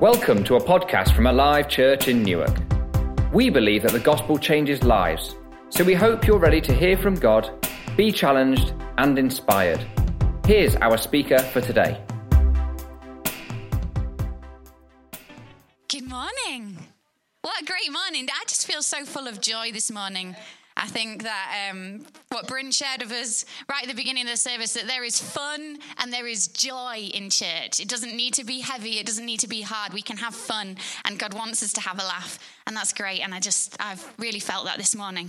Welcome to a podcast from Alive Church in Newark. We believe that the gospel changes lives, so we hope you're ready to hear from God, be challenged, and inspired. Here's our speaker for today. Good morning. What a great morning. I just feel so full of joy this morning. I think that um, what Bryn shared with us right at the beginning of the service that there is fun and there is joy in church. It doesn't need to be heavy, it doesn't need to be hard. We can have fun, and God wants us to have a laugh, and that's great. And I just, I've really felt that this morning.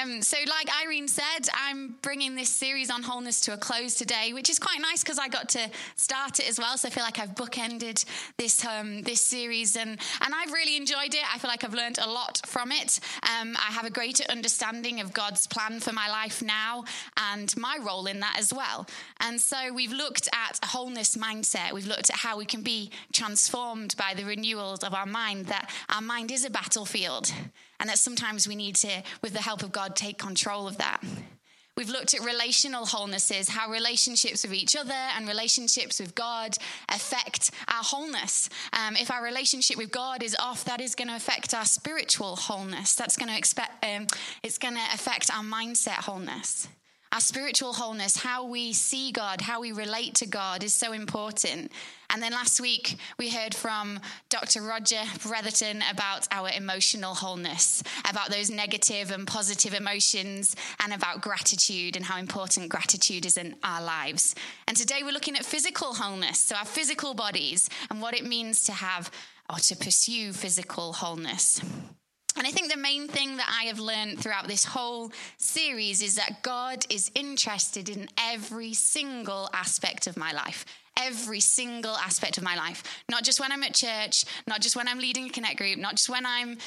Um, so, like Irene said, I'm bringing this series on wholeness to a close today, which is quite nice because I got to start it as well. So I feel like I've bookended this um, this series, and and I've really enjoyed it. I feel like I've learned a lot from it. Um, I have a greater understanding of God's plan for my life now and my role in that as well. And so we've looked at a wholeness mindset. We've looked at how we can be transformed by the renewals of our mind. That our mind is a battlefield and that sometimes we need to, with the help of God, take control of that. We've looked at relational wholenesses, how relationships with each other and relationships with God affect our wholeness. Um, if our relationship with God is off, that is going to affect our spiritual wholeness. That's going to expect, um, it's going to affect our mindset wholeness. Our spiritual wholeness, how we see God, how we relate to God is so important. And then last week, we heard from Dr. Roger Bretherton about our emotional wholeness, about those negative and positive emotions, and about gratitude and how important gratitude is in our lives. And today, we're looking at physical wholeness, so our physical bodies and what it means to have or to pursue physical wholeness. And I think the main thing that I have learned throughout this whole series is that God is interested in every single aspect of my life. Every single aspect of my life. Not just when I'm at church, not just when I'm leading a connect group, not just when I'm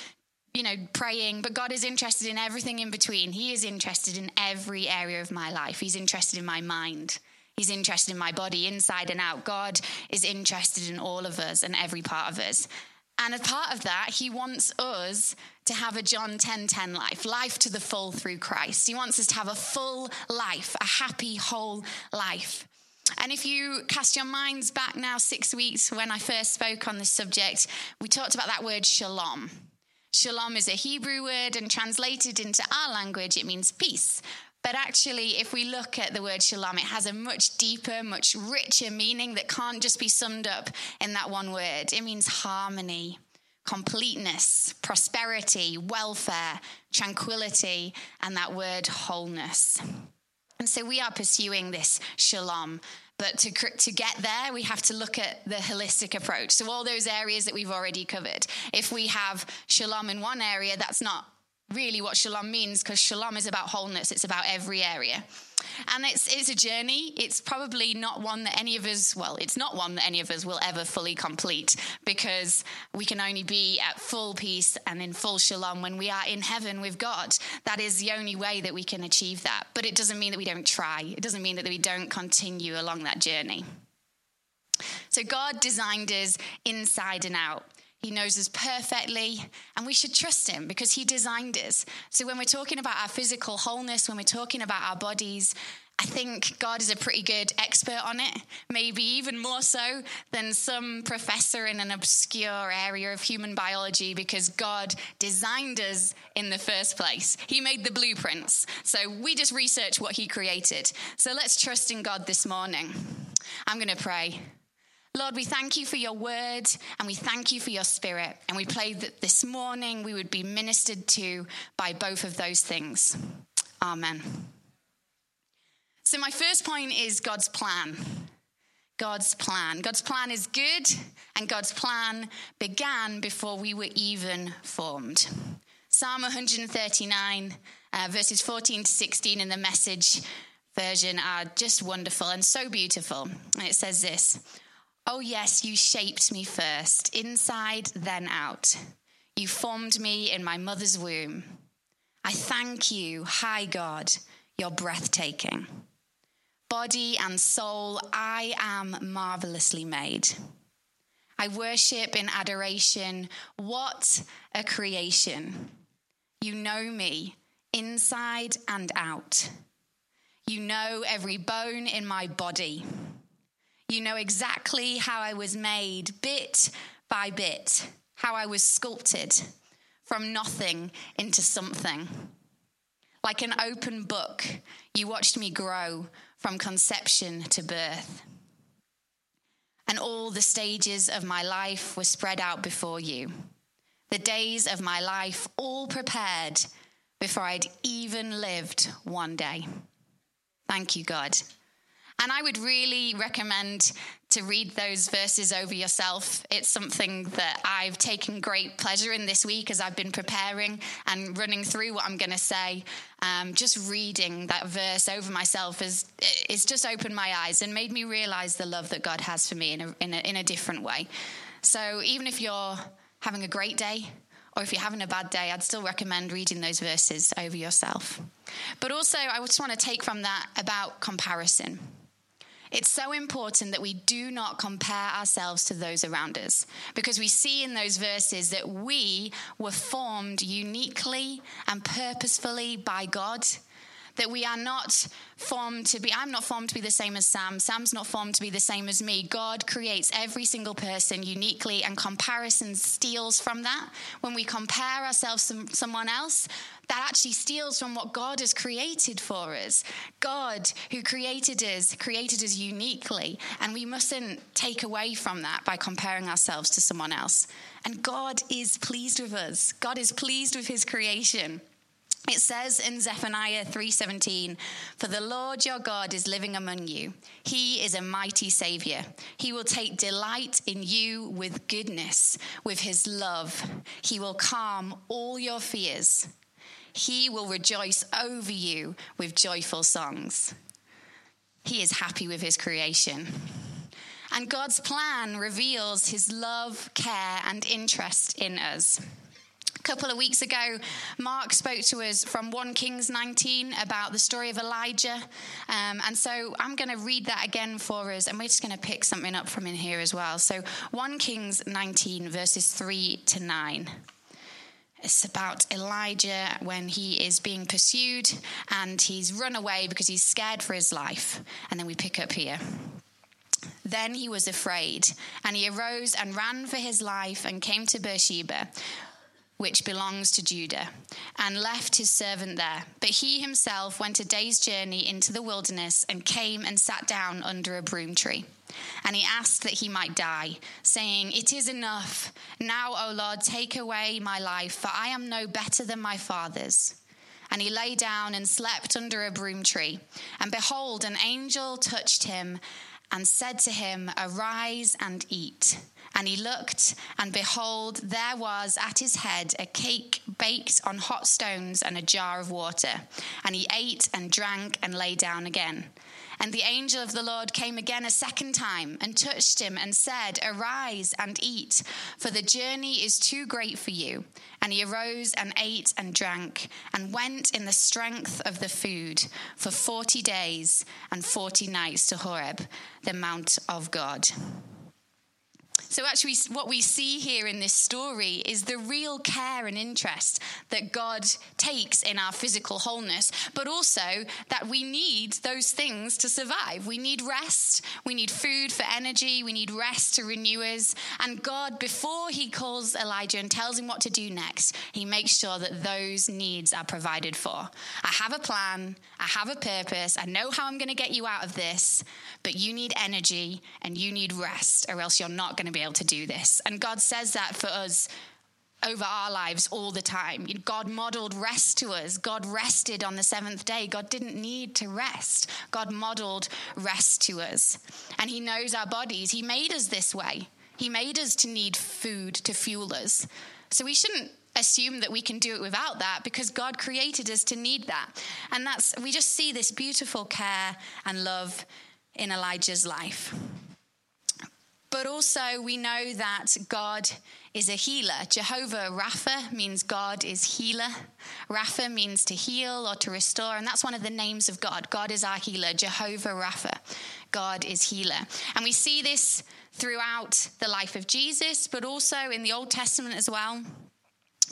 you know, praying, but God is interested in everything in between. He is interested in every area of my life. He's interested in my mind. He's interested in my body, inside and out. God is interested in all of us and every part of us. And as part of that, he wants us to have a John 10:10 10, 10 life, life to the full through Christ. He wants us to have a full life, a happy whole life. And if you cast your minds back now 6 weeks when I first spoke on this subject, we talked about that word shalom. Shalom is a Hebrew word and translated into our language it means peace. But actually, if we look at the word shalom, it has a much deeper, much richer meaning that can't just be summed up in that one word. It means harmony, completeness, prosperity, welfare, tranquility, and that word wholeness. And so we are pursuing this shalom. But to, to get there, we have to look at the holistic approach. So, all those areas that we've already covered. If we have shalom in one area, that's not really what shalom means because shalom is about wholeness, it's about every area. And it's, it's a journey. It's probably not one that any of us, well, it's not one that any of us will ever fully complete because we can only be at full peace and in full shalom when we are in heaven with God. That is the only way that we can achieve that. But it doesn't mean that we don't try, it doesn't mean that we don't continue along that journey. So God designed us inside and out. He knows us perfectly, and we should trust him because he designed us. So, when we're talking about our physical wholeness, when we're talking about our bodies, I think God is a pretty good expert on it, maybe even more so than some professor in an obscure area of human biology because God designed us in the first place. He made the blueprints. So we just research what He created. So let's trust in God this morning. I'm going to pray. Lord, we thank you for your word and we thank you for your spirit. And we pray that this morning we would be ministered to by both of those things. Amen. So, my first point is God's plan. God's plan. God's plan is good, and God's plan began before we were even formed. Psalm 139, uh, verses 14 to 16 in the message version are just wonderful and so beautiful. And it says this Oh, yes, you shaped me first, inside, then out. You formed me in my mother's womb. I thank you, high God, you're breathtaking. Body and soul, I am marvelously made. I worship in adoration. What a creation! You know me inside and out. You know every bone in my body. You know exactly how I was made, bit by bit how I was sculpted from nothing into something. Like an open book, you watched me grow from conception to birth. And all the stages of my life were spread out before you. The days of my life all prepared before I'd even lived one day. Thank you, God. And I would really recommend to read those verses over yourself. It's something that I've taken great pleasure in this week as I've been preparing and running through what I'm going to say. Um, just reading that verse over myself has it's just opened my eyes and made me realize the love that God has for me in a, in a, in a different way. So even if you're having a great day, or if you're having a bad day, I'd still recommend reading those verses over yourself. But also, I just want to take from that about comparison. It's so important that we do not compare ourselves to those around us because we see in those verses that we were formed uniquely and purposefully by God that we are not formed to be, I'm not formed to be the same as Sam. Sam's not formed to be the same as me. God creates every single person uniquely, and comparison steals from that. When we compare ourselves to someone else, that actually steals from what God has created for us. God, who created us, created us uniquely, and we mustn't take away from that by comparing ourselves to someone else. And God is pleased with us, God is pleased with his creation. It says in Zephaniah 3:17, "For the Lord your God is living among you. He is a mighty savior. He will take delight in you with goodness, with his love. He will calm all your fears. He will rejoice over you with joyful songs." He is happy with his creation. And God's plan reveals his love, care, and interest in us couple of weeks ago, Mark spoke to us from 1 Kings 19 about the story of Elijah. Um, and so I'm going to read that again for us, and we're just going to pick something up from in here as well. So 1 Kings 19, verses 3 to 9. It's about Elijah when he is being pursued and he's run away because he's scared for his life. And then we pick up here. Then he was afraid, and he arose and ran for his life and came to Beersheba, which belongs to Judah, and left his servant there. But he himself went a day's journey into the wilderness and came and sat down under a broom tree. And he asked that he might die, saying, It is enough. Now, O Lord, take away my life, for I am no better than my fathers. And he lay down and slept under a broom tree. And behold, an angel touched him and said to him, Arise and eat. And he looked, and behold, there was at his head a cake baked on hot stones and a jar of water. And he ate and drank and lay down again. And the angel of the Lord came again a second time and touched him and said, Arise and eat, for the journey is too great for you. And he arose and ate and drank and went in the strength of the food for 40 days and 40 nights to Horeb, the mount of God. So, actually, what we see here in this story is the real care and interest that God takes in our physical wholeness, but also that we need those things to survive. We need rest, we need food for energy, we need rest to renew us. And God, before He calls Elijah and tells him what to do next, He makes sure that those needs are provided for. I have a plan, I have a purpose, I know how I'm going to get you out of this, but you need energy and you need rest, or else you're not going to be able to do this. And God says that for us over our lives all the time. God modeled rest to us. God rested on the seventh day. God didn't need to rest. God modeled rest to us. And He knows our bodies. He made us this way. He made us to need food to fuel us. So we shouldn't assume that we can do it without that because God created us to need that. And that's, we just see this beautiful care and love in Elijah's life. But also, we know that God is a healer. Jehovah Rapha means God is healer. Rapha means to heal or to restore, and that's one of the names of God. God is our healer. Jehovah Rapha, God is healer. And we see this throughout the life of Jesus, but also in the Old Testament as well.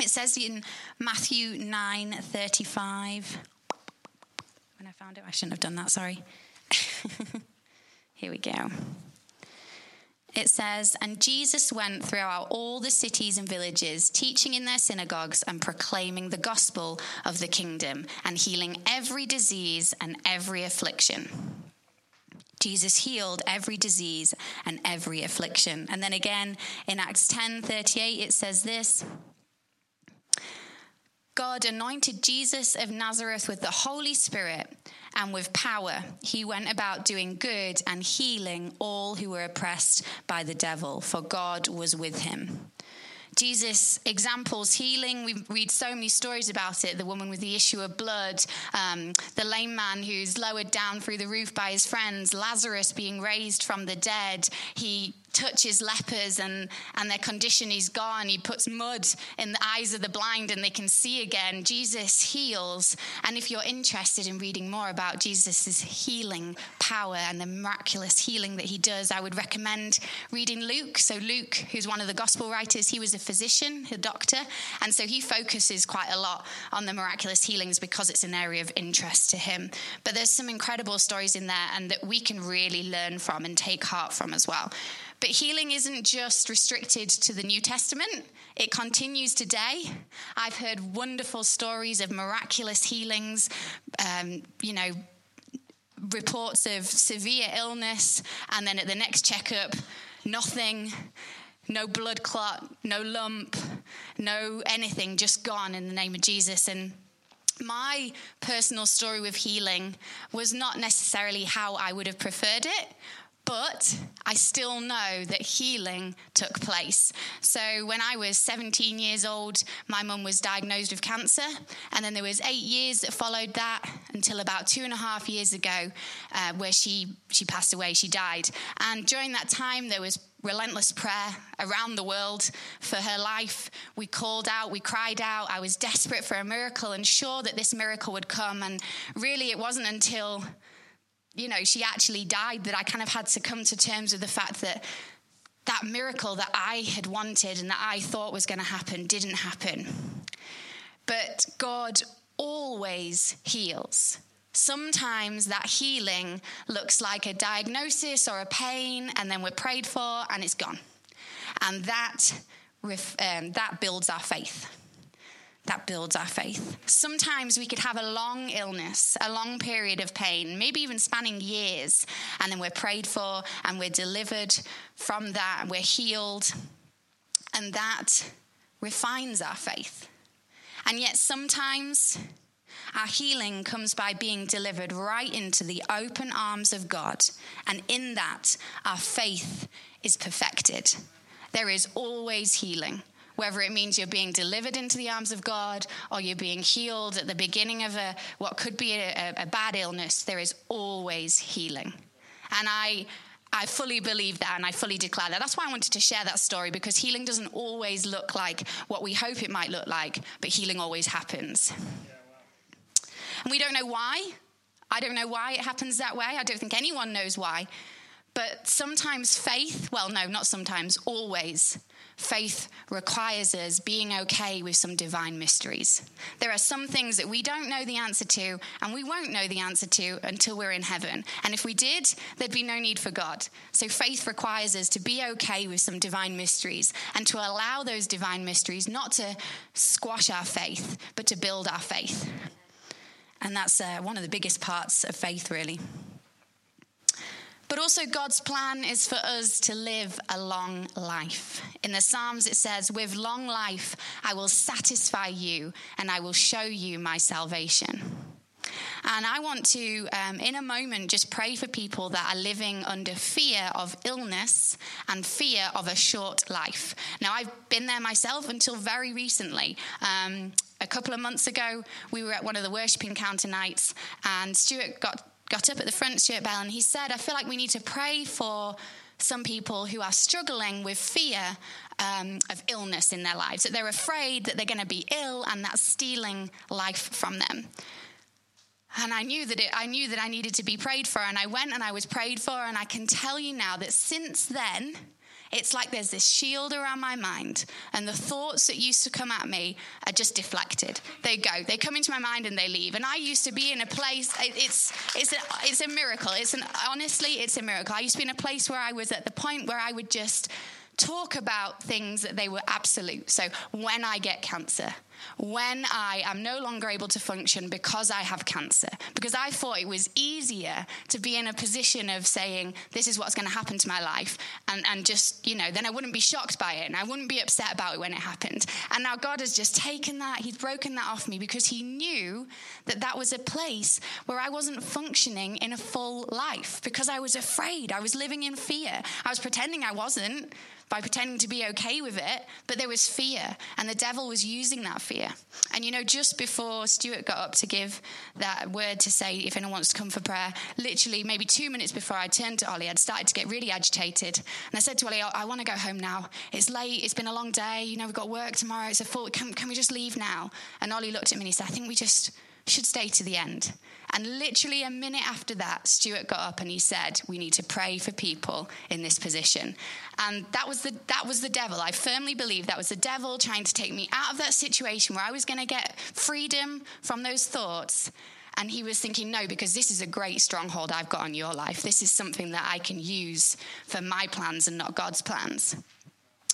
It says in Matthew 9 35. When I found it, I shouldn't have done that, sorry. Here we go. It says, And Jesus went throughout all the cities and villages, teaching in their synagogues and proclaiming the gospel of the kingdom and healing every disease and every affliction. Jesus healed every disease and every affliction. And then again in Acts 10 38, it says this. God anointed Jesus of Nazareth with the Holy Spirit and with power. He went about doing good and healing all who were oppressed by the devil, for God was with him. Jesus examples healing. We read so many stories about it. The woman with the issue of blood, um, the lame man who's lowered down through the roof by his friends, Lazarus being raised from the dead. He touches lepers and, and their condition is gone. He puts mud in the eyes of the blind and they can see again. Jesus heals. And if you're interested in reading more about Jesus' healing power and the miraculous healing that he does, I would recommend reading Luke. So, Luke, who's one of the gospel writers, he was a physician, a doctor. And so he focuses quite a lot on the miraculous healings because it's an area of interest to him. But there's some incredible stories in there and that we can really learn from and take heart from as well. But healing isn't just restricted to the New Testament, it continues today. I've heard wonderful stories of miraculous healings, um, you know, reports of severe illness, and then at the next checkup, nothing. No blood clot, no lump, no anything, just gone in the name of Jesus. And my personal story with healing was not necessarily how I would have preferred it, but I still know that healing took place. So when I was 17 years old, my mum was diagnosed with cancer, and then there was eight years that followed that until about two and a half years ago, uh, where she she passed away. She died, and during that time there was relentless prayer around the world for her life. We called out, we cried out. I was desperate for a miracle and sure that this miracle would come. And really, it wasn't until you know, she actually died, that I kind of had to come to terms with the fact that that miracle that I had wanted and that I thought was going to happen didn't happen. But God always heals. Sometimes that healing looks like a diagnosis or a pain, and then we're prayed for and it's gone. And that, um, that builds our faith that builds our faith. Sometimes we could have a long illness, a long period of pain, maybe even spanning years, and then we're prayed for and we're delivered from that and we're healed. And that refines our faith. And yet sometimes our healing comes by being delivered right into the open arms of God. And in that, our faith is perfected. There is always healing whether it means you're being delivered into the arms of God or you're being healed at the beginning of a what could be a, a bad illness, there is always healing. And I I fully believe that and I fully declare that. That's why I wanted to share that story because healing doesn't always look like what we hope it might look like, but healing always happens. And we don't know why. I don't know why it happens that way. I don't think anyone knows why. But sometimes faith, well, no, not sometimes, always, faith requires us being okay with some divine mysteries. There are some things that we don't know the answer to, and we won't know the answer to until we're in heaven. And if we did, there'd be no need for God. So faith requires us to be okay with some divine mysteries and to allow those divine mysteries not to squash our faith, but to build our faith. And that's uh, one of the biggest parts of faith, really. But also, God's plan is for us to live a long life. In the Psalms, it says, With long life, I will satisfy you and I will show you my salvation. And I want to, um, in a moment, just pray for people that are living under fear of illness and fear of a short life. Now, I've been there myself until very recently. Um, a couple of months ago, we were at one of the worship encounter nights, and Stuart got got up at the front, Stuart Bell, and he said, I feel like we need to pray for some people who are struggling with fear um, of illness in their lives, that they're afraid that they're going to be ill and that's stealing life from them. And I knew that it, I knew that I needed to be prayed for, and I went and I was prayed for, and I can tell you now that since then, it's like there's this shield around my mind, and the thoughts that used to come at me are just deflected. They go, they come into my mind and they leave. And I used to be in a place. It's it's a, it's a miracle. It's an honestly, it's a miracle. I used to be in a place where I was at the point where I would just talk about things that they were absolute. So when I get cancer, when I am no longer able to function because I have cancer, because I thought it was easier to be in a position of saying, this is what's going to happen to my life, and, and just, you know, then I wouldn't be shocked by it and I wouldn't be upset about it when it happened. And now God has just taken that, He's broken that off me because He knew that that was a place where I wasn't functioning in a full life because I was afraid. I was living in fear. I was pretending I wasn't by pretending to be okay with it, but there was fear, and the devil was using that fear. And you know, just before Stuart got up to give that word to say if anyone wants to come for prayer, literally maybe two minutes before I turned to Ollie, I'd started to get really agitated. And I said to Ollie, I, want to go home now. It's late, it's been a long day, you know, we've got work tomorrow, it's a full, can, can we just leave now? And Ollie looked at me and he said, I think we just should stay to the end. And literally a minute after that, Stuart got up and he said, "We need to pray for people in this position." And that was the that was the devil. I firmly believe that was the devil trying to take me out of that situation where I was going to get freedom from those thoughts. And he was thinking, no, because this is a great stronghold I've got on your life. This is something that I can use for my plans and not God's plans.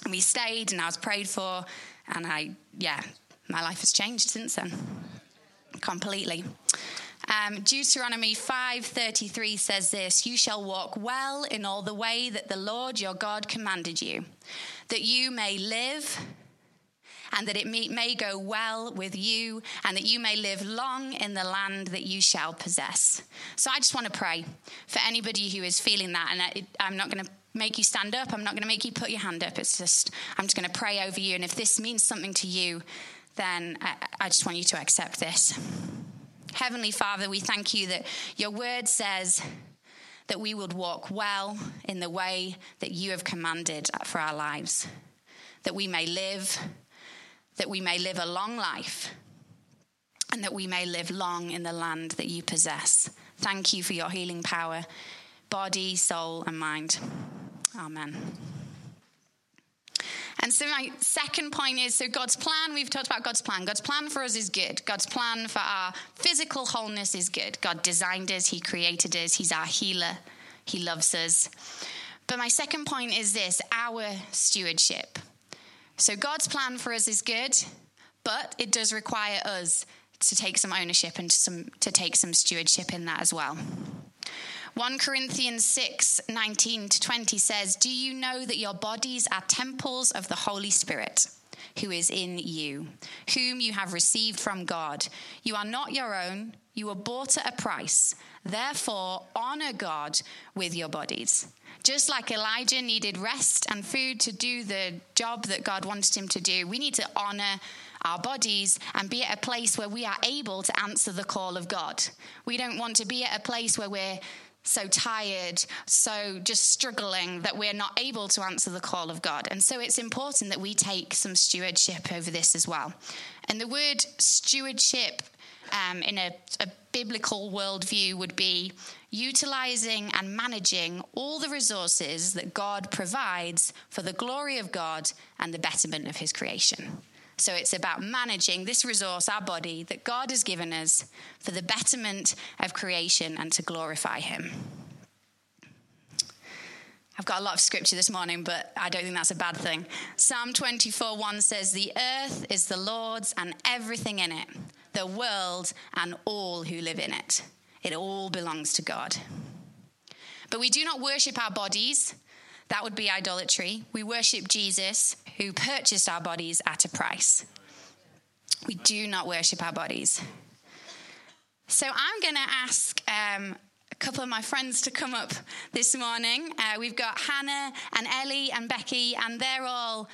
And we stayed and I was prayed for. And I, yeah, my life has changed since then completely. Um, Deuteronomy 5:33 says this, "You shall walk well in all the way that the Lord your God commanded you, that you may live and that it may, go well with you, and that you may live long in the land that you shall possess." So I just want to pray for anybody who is feeling that, and I, I'm not going to make you stand up. I'm not going to make you put your hand up. It's just I'm just going to pray over you, and if this means something to you, then I, I just want you to accept this. Heavenly Father, we thank you that your word says that we would walk well in the way that you have commanded for our lives, that we may live, that we may live a long life, and that we may live long in the land that you possess. Thank you for your healing power, body, soul, and mind. Amen. And so, my second point is so God's plan, we've talked about God's plan. God's plan for us is good. God's plan for our physical wholeness is good. God designed us, He created us, He's our healer, He loves us. But my second point is this our stewardship. So, God's plan for us is good, but it does require us to take some ownership and to, some, to take some stewardship in that as well. 1 Corinthians 6 19 to 20 says, Do you know that your bodies are temples of the Holy Spirit? Who is in you, whom you have received from God. You are not your own, you were bought at a price. Therefore, honor God with your bodies. Just like Elijah needed rest and food to do the job that God wanted him to do, we need to honor our bodies and be at a place where we are able to answer the call of God. We don't want to be at a place where we're so tired, so just struggling that we're not able to answer the call of God. And so it's important that we take some stewardship over this as well. And the word stewardship um, in a, a biblical worldview would be utilizing and managing all the resources that God provides for the glory of God and the betterment of his creation. So it's about managing this resource, our body, that God has given us for the betterment of creation and to glorify Him. I've got a lot of scripture this morning, but I don't think that's a bad thing. Psalm 24 1 says, The earth is the Lord's and everything in it, the world and all who live in it. It all belongs to God. But we do not worship our bodies that would be idolatry. We worship Jesus, who purchased our bodies at a price. We do not worship our bodies. So I'm going to ask um, a couple of my friends to come up this morning. Uh, we've got Hannah and Ellie and Becky, and they're all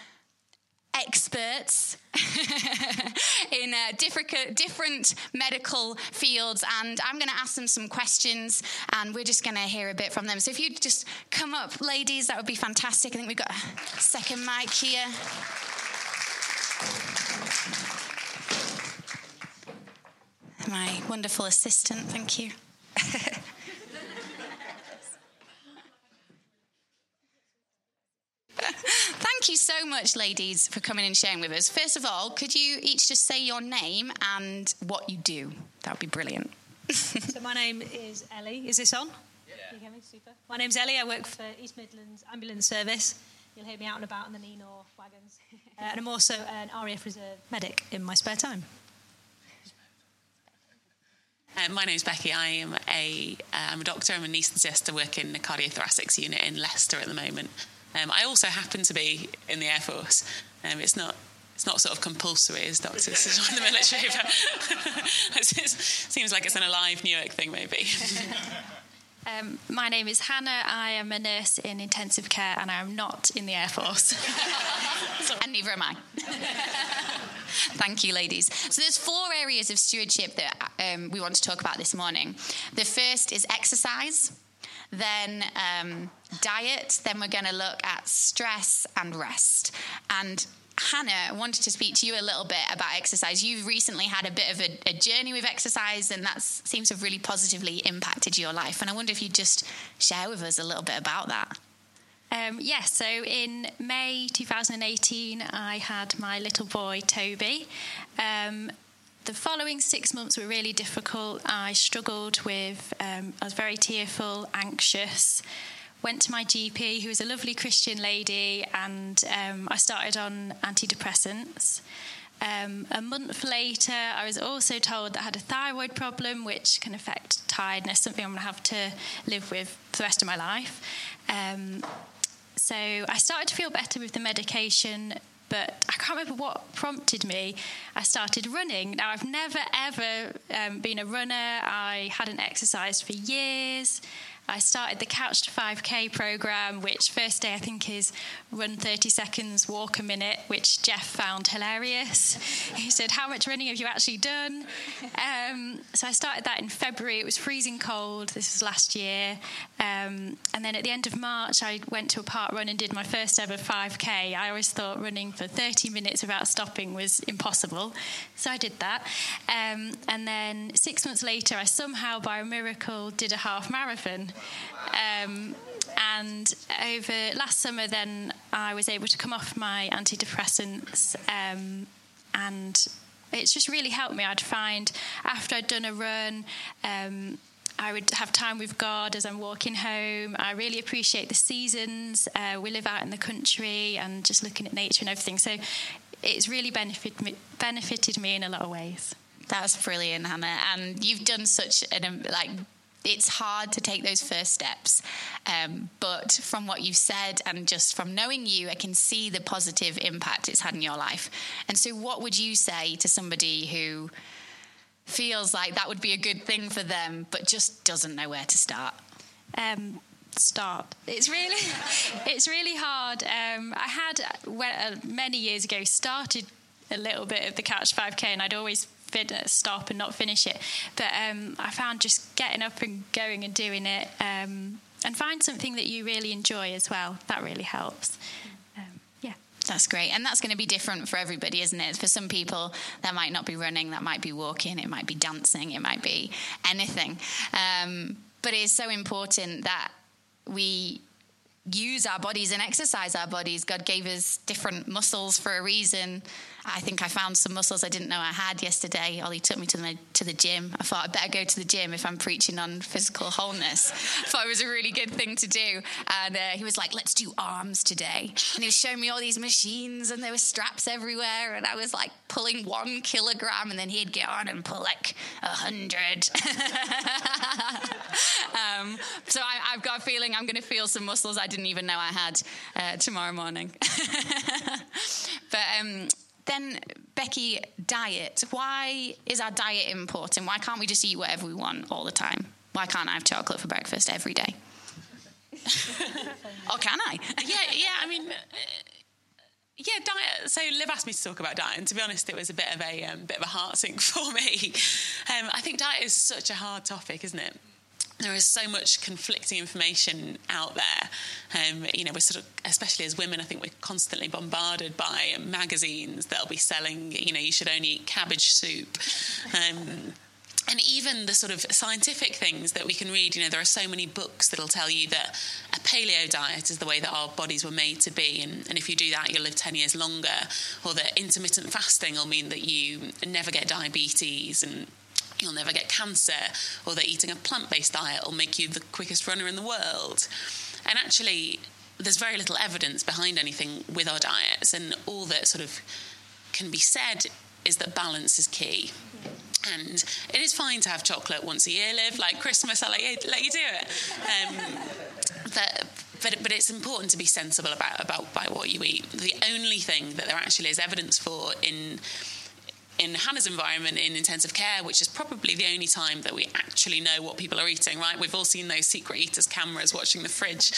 experts in uh, different, different medical fields, and I'm going to ask them some questions, and we're just going to hear a bit from them. So if you just come up, ladies, that would be fantastic. I think we've got a second mic here. My wonderful assistant, thank you. thank you so much, ladies, for coming and sharing with us. First of all, could you each just say your name and what you do? That would be brilliant. so my name is Ellie. Is this on? Yeah. Can you hear me? Super. My name's Ellie. I work for East Midlands Ambulance Service. You'll hear me out and about in the Nenor wagons. Uh, and I'm also an RAF Reserve medic in my spare time. Uh, my name's Becky. I am a am uh, a doctor. I'm a anaesthetist. I work in the cardiothoracics unit in Leicester at the moment. Um, I also happen to be in the Air Force. Um, it's not it's not sort of compulsory as doctors to join the military, but it seems like it's an alive Newark thing, maybe. Um, my name is Hannah. I am a nurse in intensive care, and I am not in the Air Force. and neither am I. Thank you, ladies. So there's four areas of stewardship that um, we want to talk about this morning. The first is exercise then um, diet, then we're going to look at stress and rest. And Hannah, wanted to speak to you a little bit about exercise. You've recently had a bit of a, a journey with exercise, and that seems to have really positively impacted your life. And I wonder if you'd just share with us a little bit about that. Um, yes, so in May 2018, I had my little boy, Toby. Um, the following six months were really difficult. I struggled with, um, I was very tearful, anxious. Went to my GP, who was a lovely Christian lady, and um, I started on antidepressants. Um, a month later, I was also told that I had a thyroid problem, which can affect tiredness, something I'm going to have to live with for the rest of my life. Um, so I started to feel better with the medication, but I can't remember what prompted me. I started running. Now, I've never ever um, been a runner, I hadn't exercised for years. I started the Couch to 5K program, which first day I think is run 30 seconds, walk a minute, which Jeff found hilarious. He said, How much running have you actually done? Um, so I started that in February. It was freezing cold. This was last year. Um, and then at the end of March, I went to a park run and did my first ever 5K. I always thought running for 30 minutes without stopping was impossible. So I did that. Um, and then six months later, I somehow, by a miracle, did a half marathon. Um, and over last summer, then I was able to come off my antidepressants, um, and it's just really helped me. I'd find after I'd done a run. Um, I would have time with God as I'm walking home. I really appreciate the seasons. Uh, we live out in the country and just looking at nature and everything. So it's really benefit me, benefited me in a lot of ways. That's brilliant, Hannah. And you've done such an like it's hard to take those first steps. Um, but from what you've said and just from knowing you, I can see the positive impact it's had in your life. And so, what would you say to somebody who feels like that would be a good thing for them, but just doesn't know where to start? Um, start. It's really, it's really hard. Um, I had uh, many years ago started a little bit of the Couch 5K, and I'd always stop and not finish it. But um, I found just getting up and going and doing it, um, and find something that you really enjoy as well. That really helps. Um, yeah. That's great. And that's going to be different for everybody, isn't it? For some people, that might not be running, that might be walking, it might be dancing, it might be anything. Um, but it is so important that we use our bodies and exercise our bodies. God gave us different muscles for a reason. I think I found some muscles I didn't know I had yesterday. Ollie took me to the, to the gym. I thought I'd better go to the gym if I'm preaching on physical wholeness. I thought it was a really good thing to do. And uh, he was like, let's do arms today. And he was showing me all these machines and there were straps everywhere. And I was like pulling one kilogram and then he'd get on and pull like a hundred. um, so I, have got a feeling I'm going to feel some muscles I didn't even know I had uh, tomorrow morning. but um, then, Becky, diet. Why is our diet important? Why can't we just eat whatever we want all the time? Why can't I have chocolate for breakfast every day? or can I? yeah, yeah. I mean, uh, yeah, diet. So Liv asked me to talk about diet, and to be honest, it was a bit of a um, bit of a heart sink for me. Um, I think diet is such a hard topic, isn't it? There is so much conflicting information out there. Um, you know, we're sort of, especially as women, I think we're constantly bombarded by magazines that'll be selling, you know, you should only eat cabbage soup. Um, and even the sort of scientific things that we can read, you know, there are so many books that'll tell you that a paleo diet is the way that our bodies were made to be, and, and if you do that, you'll live 10 years longer, or that intermittent fasting will mean that you never get diabetes and you'll never get cancer, or that eating a plant based diet will make you the quickest runner in the world. And actually, there's very little evidence behind anything with our diets, and all that sort of can be said is that balance is key. And it is fine to have chocolate once a year, live like Christmas, I'll let you, let you do it. Um, but, but, but it's important to be sensible about, about by what you eat. The only thing that there actually is evidence for in in Hannah's environment in intensive care, which is probably the only time that we actually know what people are eating, right? We've all seen those secret eaters cameras watching the fridge.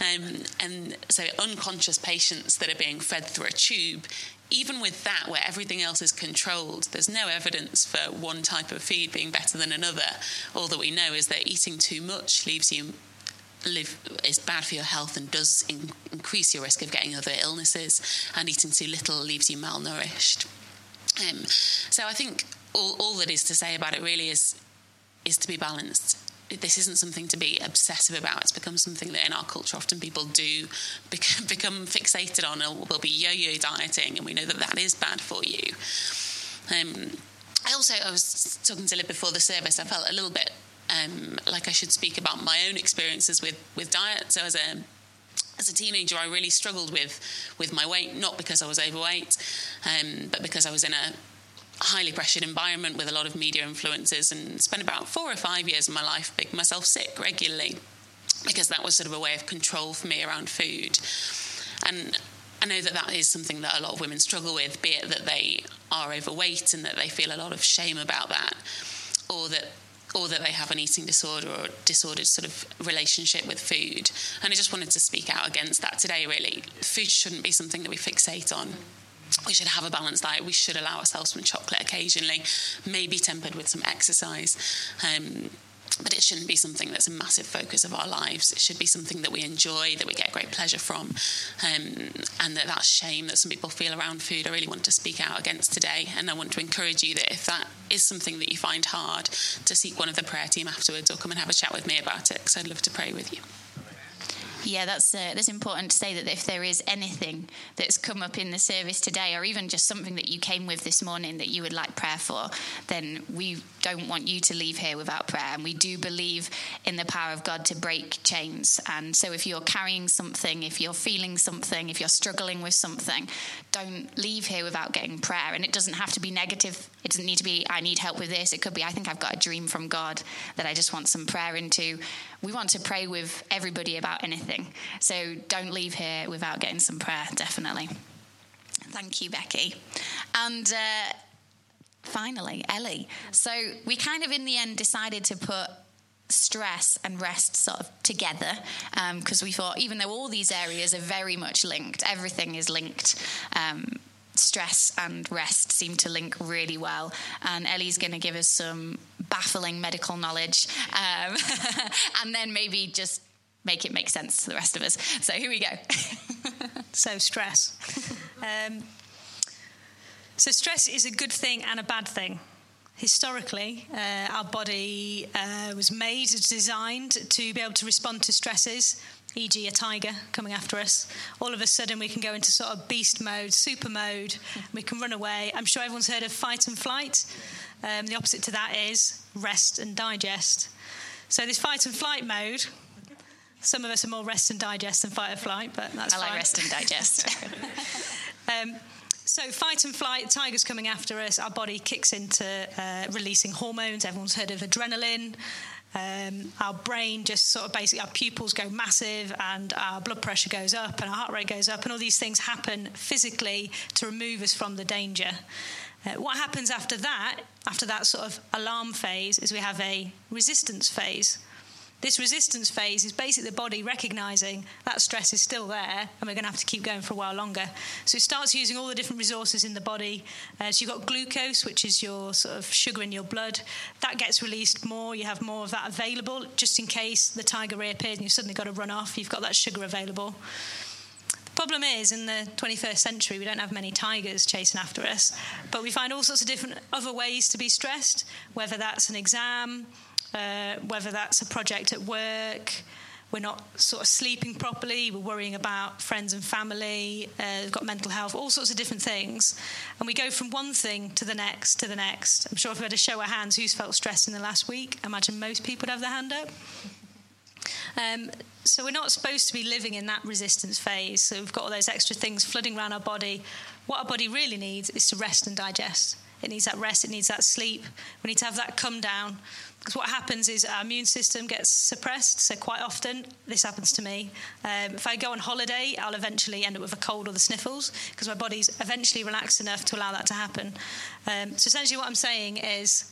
Um, and so, unconscious patients that are being fed through a tube even with that, where everything else is controlled, there's no evidence for one type of feed being better than another. All that we know is that eating too much leaves you live is bad for your health and does in, increase your risk of getting other illnesses, and eating too little leaves you malnourished. Um, so I think all, all that is to say about it really is is to be balanced this isn't something to be obsessive about. It's become something that in our culture often people do become, become fixated on or will be yo-yo dieting, and we know that that is bad for you. Um, I also I was talking to Liv before the service. I felt a little bit um, like I should speak about my own experiences with with diet. So as a as a teenager, I really struggled with with my weight, not because I was overweight, um, but because I was in a highly pressured environment with a lot of media influences and spent about four or five years of my life making myself sick regularly because that was sort of a way of control for me around food. And I know that that is something that a lot of women struggle with, be it that they are overweight and that they feel a lot of shame about that, or that or that they have an eating disorder or disordered sort of relationship with food. And I just wanted to speak out against that today, really. Food shouldn't be something that we fixate on we should have a balanced diet. We should allow ourselves some chocolate occasionally, maybe tempered with some exercise. Um, but it shouldn't be something that's a massive focus of our lives. It should be something that we enjoy, that we get great pleasure from, um, and that that shame that some people feel around food, I really want to speak out against today. And I want to encourage you that if that is something that you find hard, to seek one of the prayer team afterwards or come and have a chat with me about it, because I'd love to pray with you. Yeah, that's uh, that's important to say that if there is anything that's come up in the service today, or even just something that you came with this morning that you would like prayer for, then we don't want you to leave here without prayer. And we do believe in the power of God to break chains. And so, if you're carrying something, if you're feeling something, if you're struggling with something, don't leave here without getting prayer. And it doesn't have to be negative. It doesn't need to be I need help with this. It could be I think I've got a dream from God that I just want some prayer into we want to pray with everybody about anything. So don't leave here without getting some prayer, definitely. Thank you, Becky. And uh, finally, Ellie. So we kind of in the end decided to put stress and rest sort of together because um, we thought even though all these areas are very much linked everything is linked um, stress and rest seem to link really well. And Ellie's going to give us some baffling medical knowledge um, and then maybe just make it make sense to the rest of us. So here we go. so, stress. Um, so, stress is a good thing and a bad thing. Historically, uh, our body uh, was made, designed to be able to respond to stresses e.g., a tiger coming after us, all of a sudden we can go into sort of beast mode, super mode, we can run away. I'm sure everyone's heard of fight and flight. Um, the opposite to that is rest and digest. So, this fight and flight mode, some of us are more rest and digest than fight and flight, but that's I like fine. rest and digest. um, so, fight and flight, tiger's coming after us, our body kicks into uh, releasing hormones. Everyone's heard of adrenaline. Um, our brain just sort of basically our pupils go massive and our blood pressure goes up and our heart rate goes up and all these things happen physically to remove us from the danger. Uh, what happens after that, after that sort of alarm phase, is we have a resistance phase. This resistance phase is basically the body recognizing that stress is still there and we're going to have to keep going for a while longer. So it starts using all the different resources in the body. Uh, so you've got glucose, which is your sort of sugar in your blood. That gets released more. You have more of that available just in case the tiger reappears and you've suddenly got to run off. You've got that sugar available. The problem is, in the 21st century, we don't have many tigers chasing after us, but we find all sorts of different other ways to be stressed, whether that's an exam, uh, whether that's a project at work, we're not sort of sleeping properly, we're worrying about friends and family, uh, we've got mental health, all sorts of different things. And we go from one thing to the next to the next. I'm sure if we had a show of hands who's felt stressed in the last week, I imagine most people would have their hand up. Um, so we're not supposed to be living in that resistance phase. So we've got all those extra things flooding around our body. What our body really needs is to rest and digest. It needs that rest, it needs that sleep. We need to have that come down because what happens is our immune system gets suppressed. So quite often, this happens to me. Um, if I go on holiday, I'll eventually end up with a cold or the sniffles because my body's eventually relaxed enough to allow that to happen. Um, so essentially, what I'm saying is.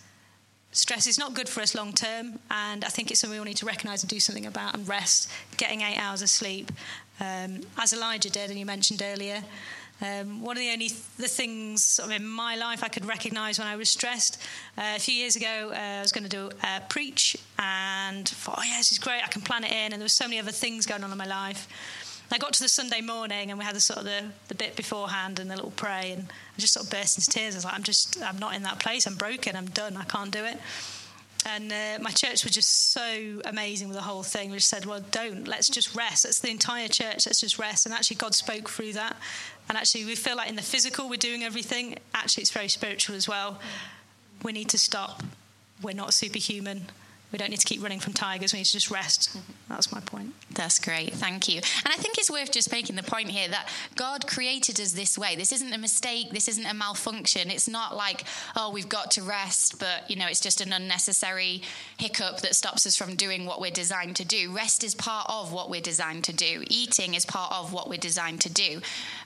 Stress is not good for us long term, and I think it's something we all need to recognise and do something about. And rest, getting eight hours of sleep, um, as Elijah did, and you mentioned earlier. Um, one of the only th- the things in my life I could recognise when I was stressed. Uh, a few years ago, uh, I was going to do uh, preach, and thought, oh yeah, this is great. I can plan it in, and there were so many other things going on in my life. I got to the Sunday morning, and we had the sort of the, the bit beforehand and the little pray, and I just sort of burst into tears. I was like, I'm just, I'm not in that place. I'm broken. I'm done. I can't do it. And uh, my church was just so amazing with the whole thing. We just said, well, don't. Let's just rest. That's the entire church. Let's just rest. And actually, God spoke through that. And actually, we feel like in the physical, we're doing everything. Actually, it's very spiritual as well. We need to stop. We're not superhuman. We don't need to keep running from tigers. We need to just rest. That's my point. That's great. Thank you. And I think it's worth just making the point here that God created us this way. This isn't a mistake. This isn't a malfunction. It's not like, oh, we've got to rest, but, you know, it's just an unnecessary hiccup that stops us from doing what we're designed to do. Rest is part of what we're designed to do. Eating is part of what we're designed to do.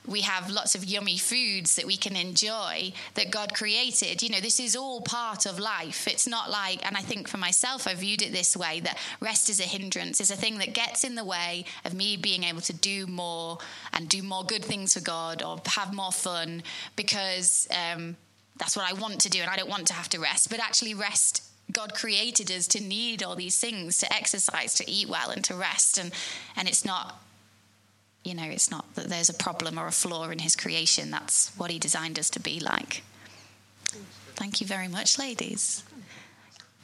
We have lots of yummy foods that we can enjoy that God created. You know, this is all part of life. It's not like, and I think for myself, I viewed it this way that rest is a hindrance, is a thing that gets in the way of me being able to do more and do more good things for God or have more fun because um, that's what I want to do and I don't want to have to rest. But actually, rest God created us to need all these things to exercise, to eat well, and to rest. And, and it's not, you know, it's not that there's a problem or a flaw in His creation. That's what He designed us to be like. Thank you very much, ladies.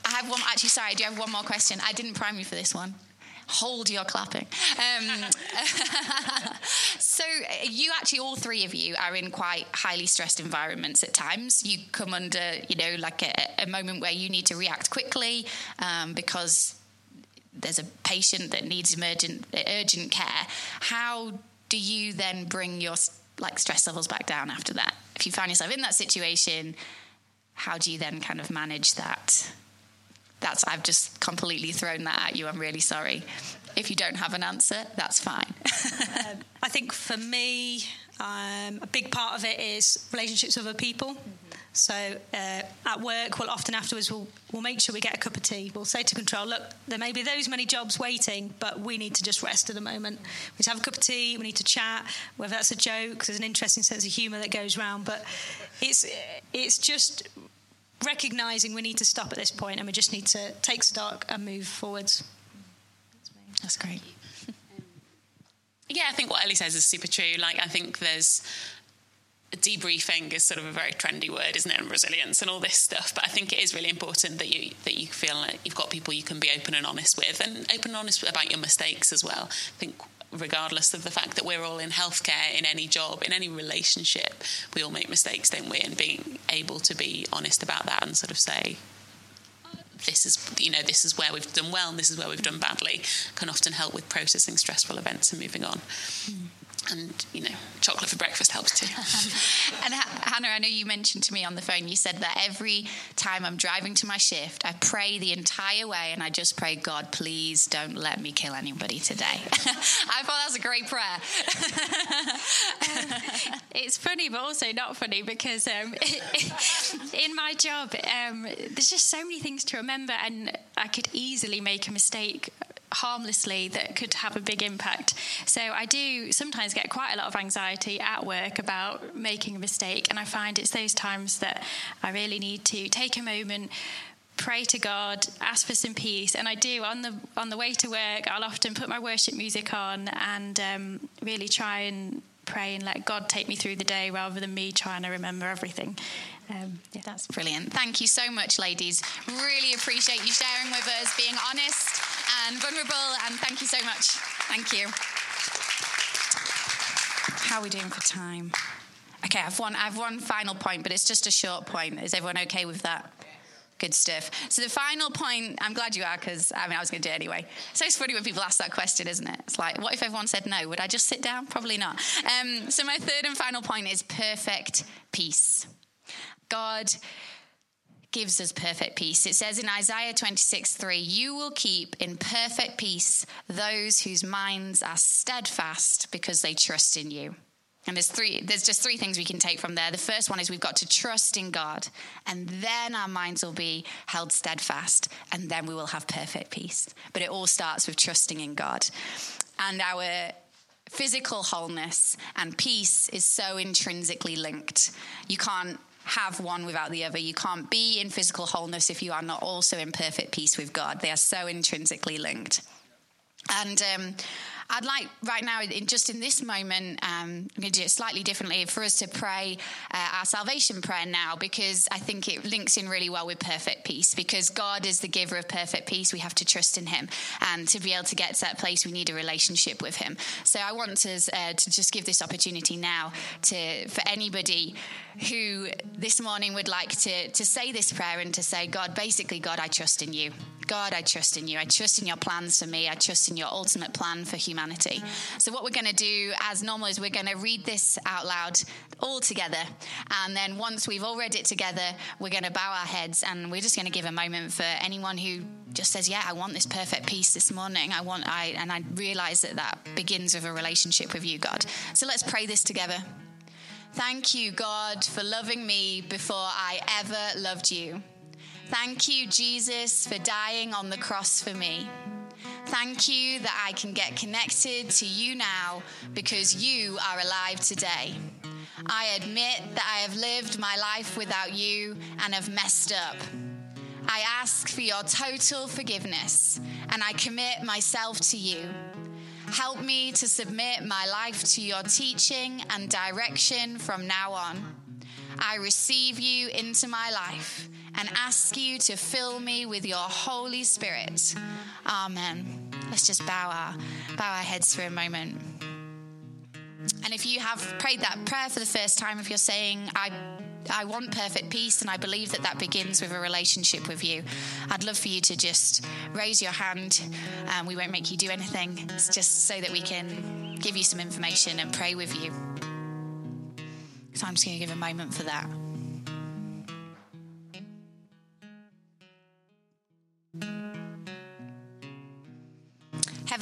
I have one, actually, sorry, I do have one more question. I didn't prime you for this one. Hold your clapping. Um, so, you actually, all three of you, are in quite highly stressed environments at times. You come under, you know, like a, a moment where you need to react quickly um, because there's a patient that needs emergent, urgent care. How do you then bring your like stress levels back down after that? If you find yourself in that situation, how do you then kind of manage that? That's I've just completely thrown that at you. I'm really sorry. If you don't have an answer, that's fine. um, I think for me, um, a big part of it is relationships with other people. So uh, at work, well, often afterwards, we'll, we'll make sure we get a cup of tea. We'll say to control, look, there may be those many jobs waiting, but we need to just rest at the moment. We need to have a cup of tea. We need to chat. Whether that's a joke, there's an interesting sense of humour that goes around. But it's it's just recognizing we need to stop at this point and we just need to take stock and move forwards. That's great. yeah, I think what Ellie says is super true. Like, I think there's debriefing is sort of a very trendy word, isn't it? And resilience and all this stuff. But I think it is really important that you that you feel like you've got people you can be open and honest with, and open and honest about your mistakes as well. I think regardless of the fact that we're all in healthcare, in any job, in any relationship, we all make mistakes, don't we? And being able to be honest about that and sort of say, this is you know this is where we've done well and this is where we've done badly can often help with processing stressful events and moving on. Mm and you know chocolate for breakfast helps too. And hannah i know you mentioned to me on the phone you said that every time i'm driving to my shift i pray the entire way and i just pray god please don't let me kill anybody today. I thought that was a great prayer. Um, it's funny but also not funny because um, in my job um, there's just so many things to remember and i could easily make a mistake harmlessly that could have a big impact. So I do sometimes get quite a lot of anxiety at work about making a mistake, and I find it's those times that I really need to take a moment pray to God, ask for some peace, and I do on the on the way to work. I'll often put my worship music on and um, really try and pray and let God take me through the day rather than me trying to remember everything. Um, yeah. That's brilliant. Thank you so much, ladies. Really appreciate you sharing with us, being honest and vulnerable, and thank you so much. Thank you. How are we doing for time? Okay, I've one, I've one final point, but it's just a short point. Is everyone okay with that? Good stuff. So the final point, I'm glad you are because I mean I was going to do it anyway. So it's funny when people ask that question, isn't it? It's like, what if everyone said no? Would I just sit down? Probably not. Um, so my third and final point is perfect peace. God gives us perfect peace. It says in Isaiah 26 3, You will keep in perfect peace those whose minds are steadfast because they trust in you. And there's three, there's just three things we can take from there. The first one is we've got to trust in God, and then our minds will be held steadfast, and then we will have perfect peace. But it all starts with trusting in God. And our physical wholeness and peace is so intrinsically linked. You can't have one without the other. You can't be in physical wholeness if you are not also in perfect peace with God. They are so intrinsically linked. And um, I'd like right now, in, just in this moment, um, I'm going to do it slightly differently for us to pray uh, our salvation prayer now because I think it links in really well with perfect peace. Because God is the giver of perfect peace, we have to trust in Him, and to be able to get to that place, we need a relationship with Him. So I want us uh, to just give this opportunity now to for anybody who this morning would like to to say this prayer and to say, God, basically, God, I trust in you. God, I trust in you. I trust in your plans for me. I trust in your ultimate plan for humanity. So, what we're going to do as normal is we're going to read this out loud all together. And then once we've all read it together, we're going to bow our heads and we're just going to give a moment for anyone who just says, Yeah, I want this perfect peace this morning. I want, I, and I realize that that begins with a relationship with you, God. So, let's pray this together. Thank you, God, for loving me before I ever loved you. Thank you, Jesus, for dying on the cross for me. Thank you that I can get connected to you now because you are alive today. I admit that I have lived my life without you and have messed up. I ask for your total forgiveness and I commit myself to you. Help me to submit my life to your teaching and direction from now on. I receive you into my life and ask you to fill me with your Holy Spirit. Amen. Let's just bow our, bow our heads for a moment. And if you have prayed that prayer for the first time, if you're saying, I I want perfect peace, and I believe that that begins with a relationship with you. I'd love for you to just raise your hand. Um, we won't make you do anything. It's just so that we can give you some information and pray with you. So I'm just going to give a moment for that.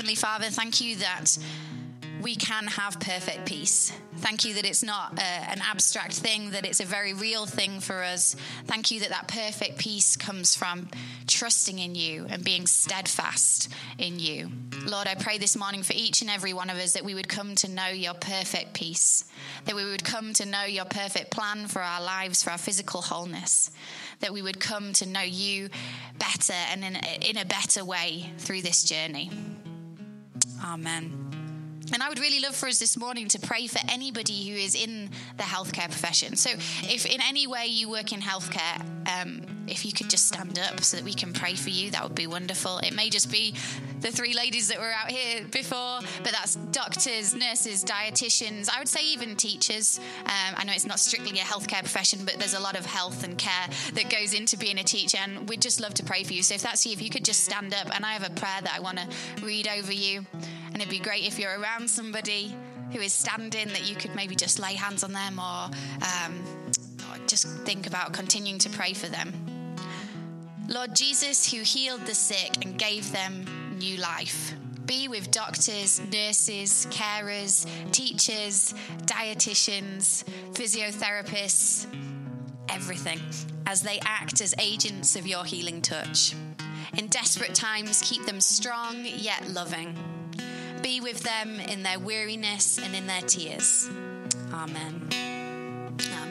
Heavenly Father, thank you that we can have perfect peace. Thank you that it's not a, uh, an abstract thing, that it's a very real thing for us. Thank you that that perfect peace comes from trusting in you and being steadfast in you. Lord, I pray this morning for each and every one of us that we would come to know your perfect peace, that we would come to know your perfect plan for our lives, for our physical wholeness, that we would come to know you better and in, in a better way through this journey. Amen. And I would really love for us this morning to pray for anybody who is in the healthcare profession. So, if in any way you work in healthcare, um, if you could just stand up so that we can pray for you, that would be wonderful. It may just be the three ladies that were out here before, but that's doctors, nurses, dietitians, I would say even teachers. Um, I know it's not strictly a healthcare profession, but there's a lot of health and care that goes into being a teacher, and we'd just love to pray for you. So, if that's you, if you could just stand up, and I have a prayer that I want to read over you. And it'd be great if you're around somebody who is standing that you could maybe just lay hands on them or, um, just think about continuing to pray for them. Lord Jesus, who healed the sick and gave them new life. Be with doctors, nurses, carers, teachers, dietitians, physiotherapists, everything, as they act as agents of your healing touch. In desperate times, keep them strong yet loving be with them in their weariness and in their tears. Amen. Amen.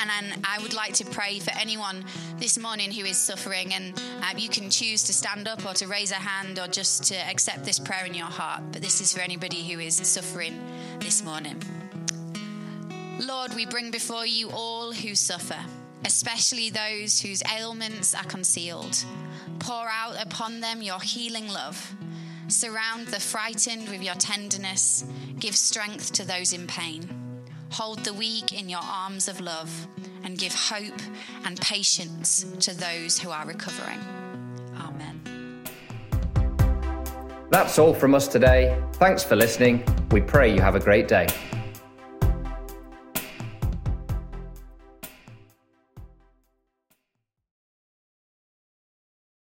And I would like to pray for anyone this morning who is suffering. And uh, you can choose to stand up or to raise a hand or just to accept this prayer in your heart. But this is for anybody who is suffering this morning. Lord, we bring before you all who suffer, especially those whose ailments are concealed. Pour out upon them your healing love. Surround the frightened with your tenderness. Give strength to those in pain. Hold the weak in your arms of love and give hope and patience to those who are recovering. Amen. That's all from us today. Thanks for listening. We pray you have a great day.